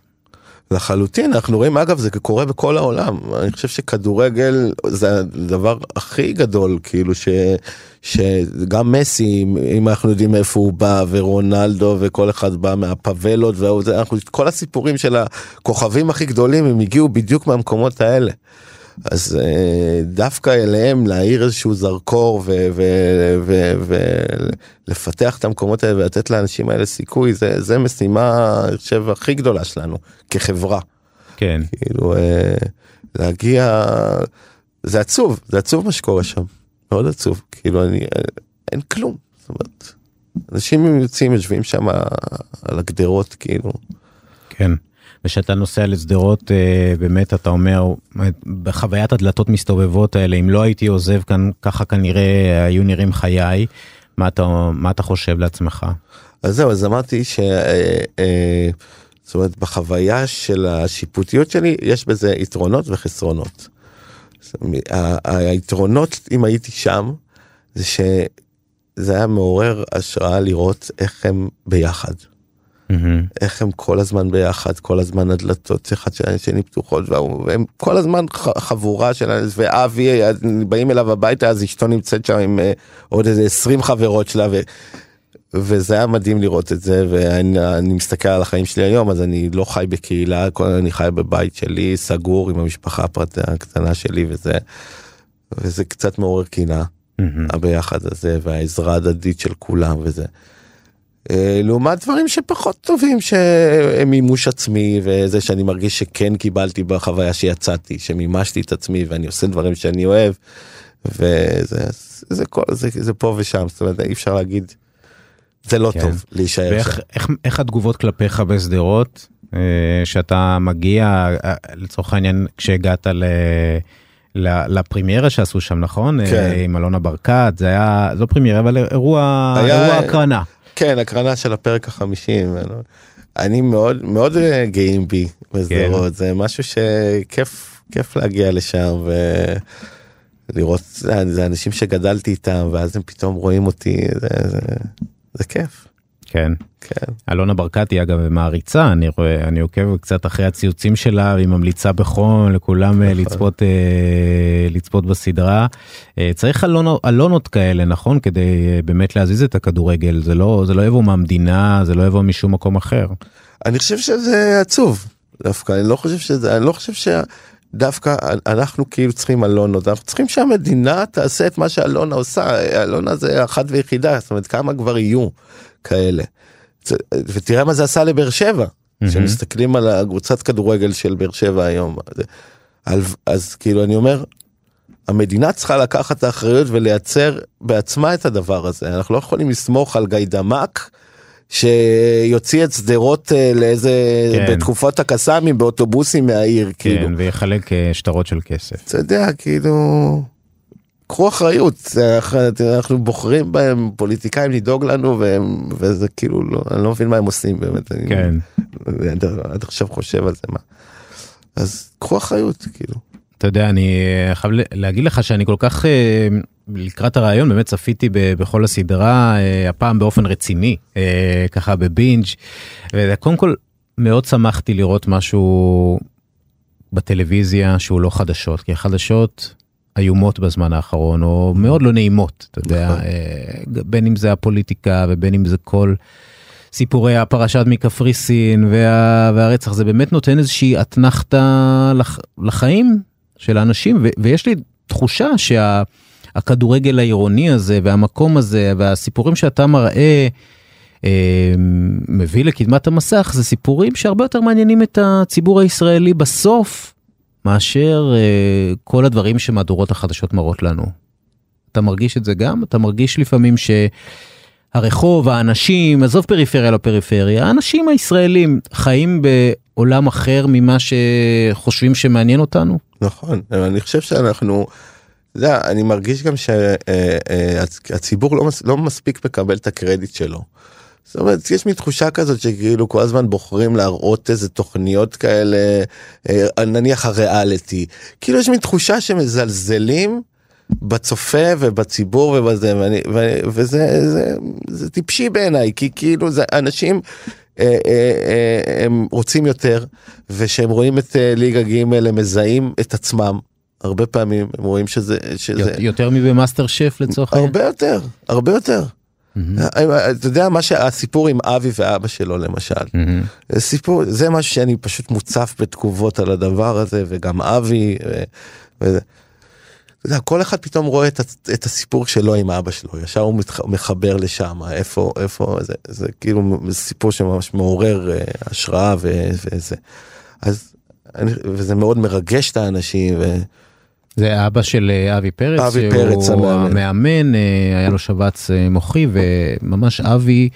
לחלוטין אנחנו רואים אגב זה קורה בכל העולם אני חושב שכדורגל זה הדבר הכי גדול כאילו ש, שגם מסי אם- אם אנחנו יודעים איפה הוא בא ורונלדו וכל אחד בא מהפבלות ואנחנו כל הסיפורים של הכוכבים הכי גדולים הם הגיעו בדיוק מהמקומות האלה. אז אה, דווקא אליהם להאיר איזשהו זרקור ולפתח את המקומות האלה ולתת לאנשים האלה סיכוי זה זה משימה אני חושב הכי גדולה שלנו כחברה
כן.
כאילו אה, להגיע זה עצוב זה עצוב מה שקורה שם מאוד עצוב כאילו אני אה, אין כלום זאת אומרת אנשים יוצאים יושבים שם על הגדרות כאילו
כן. וכשאתה נוסע לשדרות אה, באמת אתה אומר בחוויית הדלתות מסתובבות האלה אם לא הייתי עוזב כאן ככה כנראה היו נראים חיי מה אתה מה אתה חושב לעצמך.
אז זהו, אז אמרתי ש... אה, אה, זאת אומרת, בחוויה של השיפוטיות שלי, יש בזה יתרונות וחסרונות. היתרונות, אם הייתי שם, זה שזה היה מעורר השראה לראות איך הם ביחד. איך הם כל הזמן ביחד, כל הזמן הדלתות אחד של השני פתוחות, והם כל הזמן חבורה של, ואבי, באים אליו הביתה, אז אשתו נמצאת שם עם אה, עוד איזה 20 חברות שלה, ו... וזה היה מדהים לראות את זה ואני מסתכל על החיים שלי היום אז אני לא חי בקהילה אני חי בבית שלי סגור עם המשפחה הפרטה הקטנה שלי וזה וזה קצת מעורר קינה mm-hmm. הביחד הזה והעזרה ההדדית של כולם וזה. אה, לעומת דברים שפחות טובים שהם מימוש עצמי וזה שאני מרגיש שכן קיבלתי בחוויה שיצאתי שמימשתי את עצמי ואני עושה דברים שאני אוהב וזה זה, כל, זה, זה פה ושם זאת אומרת אי אפשר להגיד. זה לא כן. טוב להישאר
ואיך, שם. איך, איך התגובות כלפיך בשדרות אה, שאתה מגיע אה, לצורך העניין כשהגעת ל... לפרימיירה שעשו שם נכון כן. עם אלונה ברקת זה היה לא פרימיירה אבל אירוע היה, אירוע הקרנה.
כן, הקרנה של הפרק החמישים. אני מאוד מאוד אה, גאים בי בשדרות, כן. זה משהו שכיף, כיף להגיע לשם ולראות, זה אנשים שגדלתי איתם ואז הם פתאום רואים אותי, זה, זה, זה כיף.
כן. כן. אלונה ברקת היא אגב מעריצה, אני רואה, אני עוקב קצת אחרי הציוצים שלה, והיא ממליצה בחום לכולם אה, נכון. לצפות, אה, לצפות בסדרה. אה, צריך אלונות, אלונות כאלה, נכון? כדי באמת להזיז את הכדורגל, זה לא, זה לא יבוא מהמדינה, זה לא יבוא משום מקום אחר.
אני חושב שזה עצוב, דווקא, אני לא חושב שזה, אני לא חושב ש... דווקא אנחנו כאילו צריכים אלונות, אנחנו צריכים שהמדינה תעשה את מה שאלונה עושה, אלונה זה אחת ויחידה, זאת אומרת כמה כבר יהיו כאלה. ותראה מה זה עשה לבאר שבע, כשמסתכלים על הקבוצת כדורגל של באר שבע היום. אז, כאילו אני אומר, המדינה צריכה לקחת את האחריות ולייצר בעצמה את הדבר הזה, אנחנו לא יכולים לסמוך על גיידמק. שיוציא את שדרות אה, לאיזה כן. בתקופות הקסאמים באוטובוסים מהעיר
כן, כאילו ויחלק אה, שטרות של כסף.
אתה יודע כאילו קחו אחריות אנחנו בוחרים בהם פוליטיקאים לדאוג לנו והם וזה כאילו לא אני לא מבין מה הם עושים באמת
כן.
עד עכשיו חושב על זה מה אז קחו אחריות כאילו.
אתה יודע אני חייב להגיד לך שאני כל כך אה, לקראת הרעיון באמת צפיתי בכל הסדרה אה, הפעם באופן רציני אה, ככה בבינג' וקודם כל מאוד שמחתי לראות משהו בטלוויזיה שהוא לא חדשות כי החדשות איומות בזמן האחרון או מאוד לא נעימות אתה יודע נכון. אה, בין אם זה הפוליטיקה ובין אם זה כל סיפורי הפרשת מקפריסין וה, והרצח זה באמת נותן איזושהי אתנחתה לח, לחיים של האנשים ויש לי תחושה שהכדורגל שה, העירוני הזה והמקום הזה והסיפורים שאתה מראה. אה, מביא לקדמת המסך זה סיפורים שהרבה יותר מעניינים את הציבור הישראלי בסוף מאשר uh, כל הדברים שמהדורות החדשות מראות לנו. אתה מרגיש את זה גם? אתה מרגיש לפעמים שהרחוב, האנשים, עזוב פריפריה לפריפריה, האנשים הישראלים חיים בעולם אחר ממה שחושבים שמעניין אותנו?
נכון, אני חושב שאנחנו... זה, אני מרגיש גם שהציבור אה, אה, לא, לא מספיק מקבל את הקרדיט שלו. זאת אומרת, יש מין תחושה כזאת שכאילו כל הזמן בוחרים להראות איזה תוכניות כאלה, אה, נניח הריאליטי. כאילו יש מין תחושה שמזלזלים בצופה ובציבור ובזה, ואני, ו, וזה זה, זה טיפשי בעיניי, כי כאילו זה אנשים... אה, אה, הם רוצים יותר וכשהם רואים את ליגה ג' הם מזהים את עצמם. הרבה פעמים הם רואים שזה שזה
יותר מבמאסטר שף לצורך
הרבה יותר הרבה יותר אתה יודע מה שהסיפור עם אבי ואבא שלו למשל סיפור זה משהו שאני פשוט מוצף בתגובות על הדבר הזה וגם אבי. כל אחד פתאום רואה את, את הסיפור שלו עם אבא שלו ישר הוא מחבר לשם איפה איפה זה זה כאילו סיפור שממש מעורר uh, השראה וזה אז אני, וזה מאוד מרגש את האנשים. ו...
זה אבא של אה, אבי פרץ,
אבי פרץ
הוא המאמן, אה, היה לו שבץ אה, מוחי וממש אבי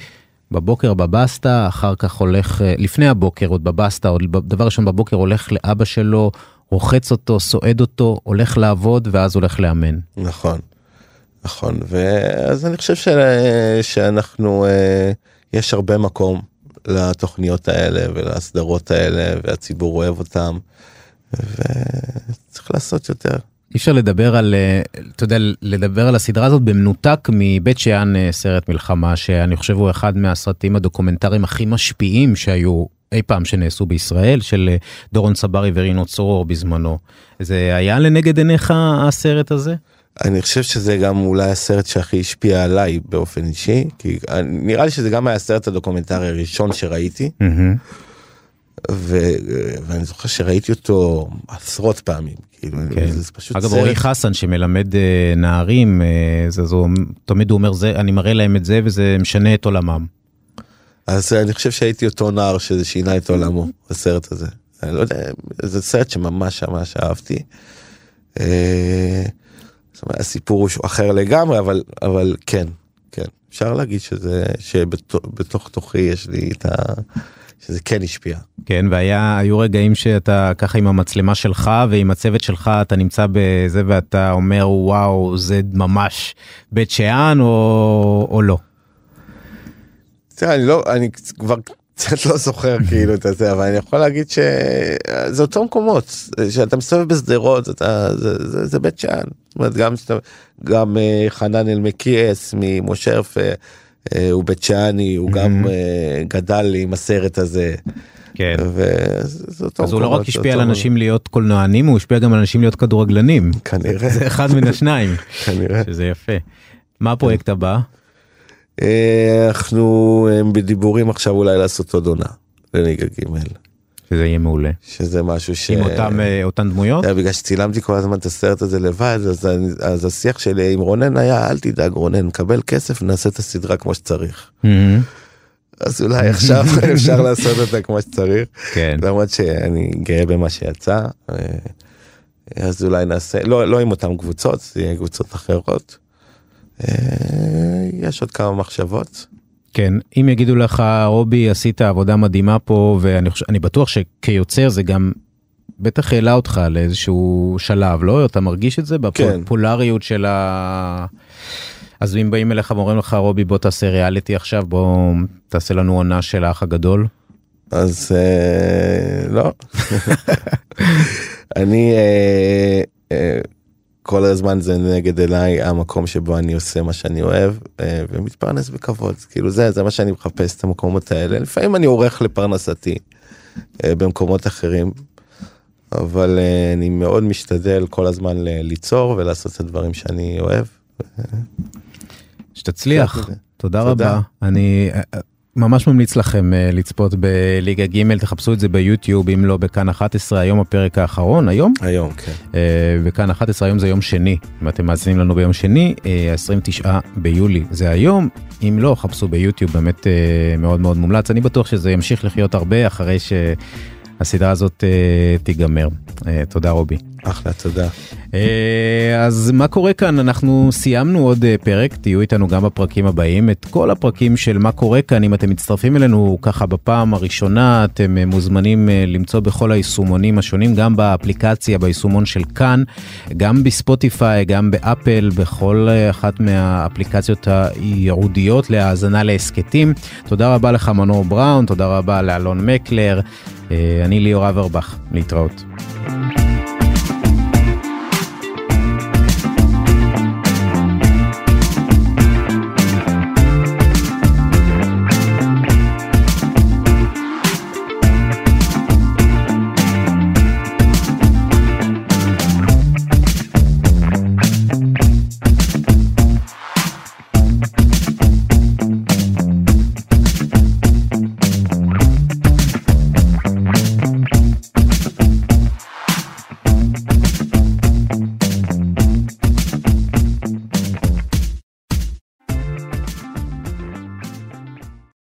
בבוקר בבסטה, אחר כך הולך, לפני הבוקר עוד בבסטה, עוד דבר ראשון בבוקר הולך לאבא שלו, רוחץ אותו, סועד אותו, הולך לעבוד ואז הולך לאמן.
נכון, נכון, ואז אני חושב ש... שאנחנו, יש הרבה מקום לתוכניות האלה ולסדרות האלה והציבור אוהב אותם וצריך לעשות יותר.
אי אפשר לדבר על, אה, אתה יודע, לדבר על הסדרה הזאת במנותק מבית שאן אה, סרט מלחמה, שאני חושב הוא אחד מהסרטים הדוקומנטריים הכי משפיעים שהיו אי פעם שנעשו בישראל, של אה, דורון צברי ורינו צרור בזמנו. זה היה לנגד עיניך הסרט הזה?
אני חושב שזה גם אולי הסרט שהכי השפיע עליי באופן אישי, כי נראה לי שזה גם היה הסרט הדוקומנטרי הראשון שראיתי. ו... ואני זוכר שראיתי אותו עשרות פעמים. כאילו,
כן. זה פשוט אגב. אורי חסן שמלמד uh, נערים, uh, זה, זו, תמיד הוא אומר, זה, אני מראה להם את זה וזה משנה את עולמם.
אז אני חושב שהייתי אותו נער שזה שינה את עולמו, הסרט הזה. אני לא יודע, זה סרט שממש ממש אהבתי. אה, הסיפור הוא אחר לגמרי, אבל, אבל כן, כן. אפשר להגיד שזה, שבתוך תוכי יש לי את ה... שזה כן השפיע.
כן, והיו רגעים שאתה ככה עם המצלמה שלך ועם הצוות שלך, אתה נמצא בזה ואתה אומר, וואו, זה ממש בית שאן או, או לא?
תראה, אני לא, אני כבר קצת לא זוכר כאילו את זה, אבל אני יכול להגיד שזה אותו מקומות, שאתה מסתובב בשדרות, אתה, זה, זה, זה בית שאן. זאת אומרת, גם, גם אה, חנן אלמקיאס ממושרף, אה, הוא בית שאני, הוא גם אה, גדל עם הסרט הזה.
כן. אז הוא לא רק השפיע על אנשים להיות קולנוענים, הוא השפיע גם על אנשים להיות כדורגלנים.
כנראה.
זה אחד מן השניים.
כנראה.
שזה יפה. מה הפרויקט הבא?
אנחנו בדיבורים עכשיו אולי לעשות עוד עונה לליגה ג'.
שזה יהיה מעולה.
שזה משהו ש...
עם אותם, אה, אותן דמויות?
Yeah, בגלל שצילמתי כל הזמן את הסרט הזה לבד, אז, אז השיח שלי עם רונן היה, אל תדאג רונן, נקבל כסף, נעשה את הסדרה כמו שצריך. Mm-hmm. אז אולי עכשיו אפשר לעשות אותה כמו שצריך.
כן.
למרות שאני גאה במה שיצא. אה, אז אולי נעשה, לא, לא עם אותן קבוצות, זה יהיה קבוצות אחרות. אה, יש עוד כמה מחשבות.
כן, אם יגידו לך, רובי, עשית עבודה מדהימה פה, ואני חושב, בטוח שכיוצר זה גם בטח העלה אותך לאיזשהו שלב, לא? אתה מרגיש את זה בפופולריות כן. של ה... אז אם באים אליך ואומרים לך, רובי, בוא תעשה ריאליטי עכשיו, בוא תעשה לנו עונה של האח הגדול.
אז אה, לא. אני... אה, אה, כל הזמן זה נגד אליי המקום שבו אני עושה מה שאני אוהב אה, ומתפרנס בכבוד. כאילו זה זה מה שאני מחפש את המקומות האלה. לפעמים אני עורך לפרנסתי אה, במקומות אחרים אבל אה, אני מאוד משתדל כל הזמן ליצור ולעשות את הדברים שאני אוהב.
שתצליח. תודה, תודה. רבה. אני ממש ממליץ לכם uh, לצפות בליגה ג', תחפשו את זה ביוטיוב, אם לא בכאן 11, היום הפרק האחרון, היום?
היום, כן. Uh,
בכאן 11, היום זה יום שני, אם אתם מאזינים לנו ביום שני, אה, 29 ביולי זה היום, אם לא, חפשו ביוטיוב, באמת מאוד מאוד מומלץ, אני בטוח שזה ימשיך לחיות הרבה אחרי ש... הסדרה הזאת תיגמר. תודה רובי.
אחלה, תודה. Uh,
אז מה קורה כאן? אנחנו סיימנו עוד uh, פרק, תהיו איתנו גם בפרקים הבאים. את כל הפרקים של מה קורה כאן, אם אתם מצטרפים אלינו ככה בפעם הראשונה, אתם uh, מוזמנים למצוא בכל היישומונים השונים, גם באפליקציה, ביישומון של כאן, גם בספוטיפיי, גם באפל, בכל אחת מהאפליקציות הייעודיות להאזנה להסכתים. תודה רבה לך מנור בראון, תודה רבה לאלון מקלר. אני ליאור אברבך, להתראות.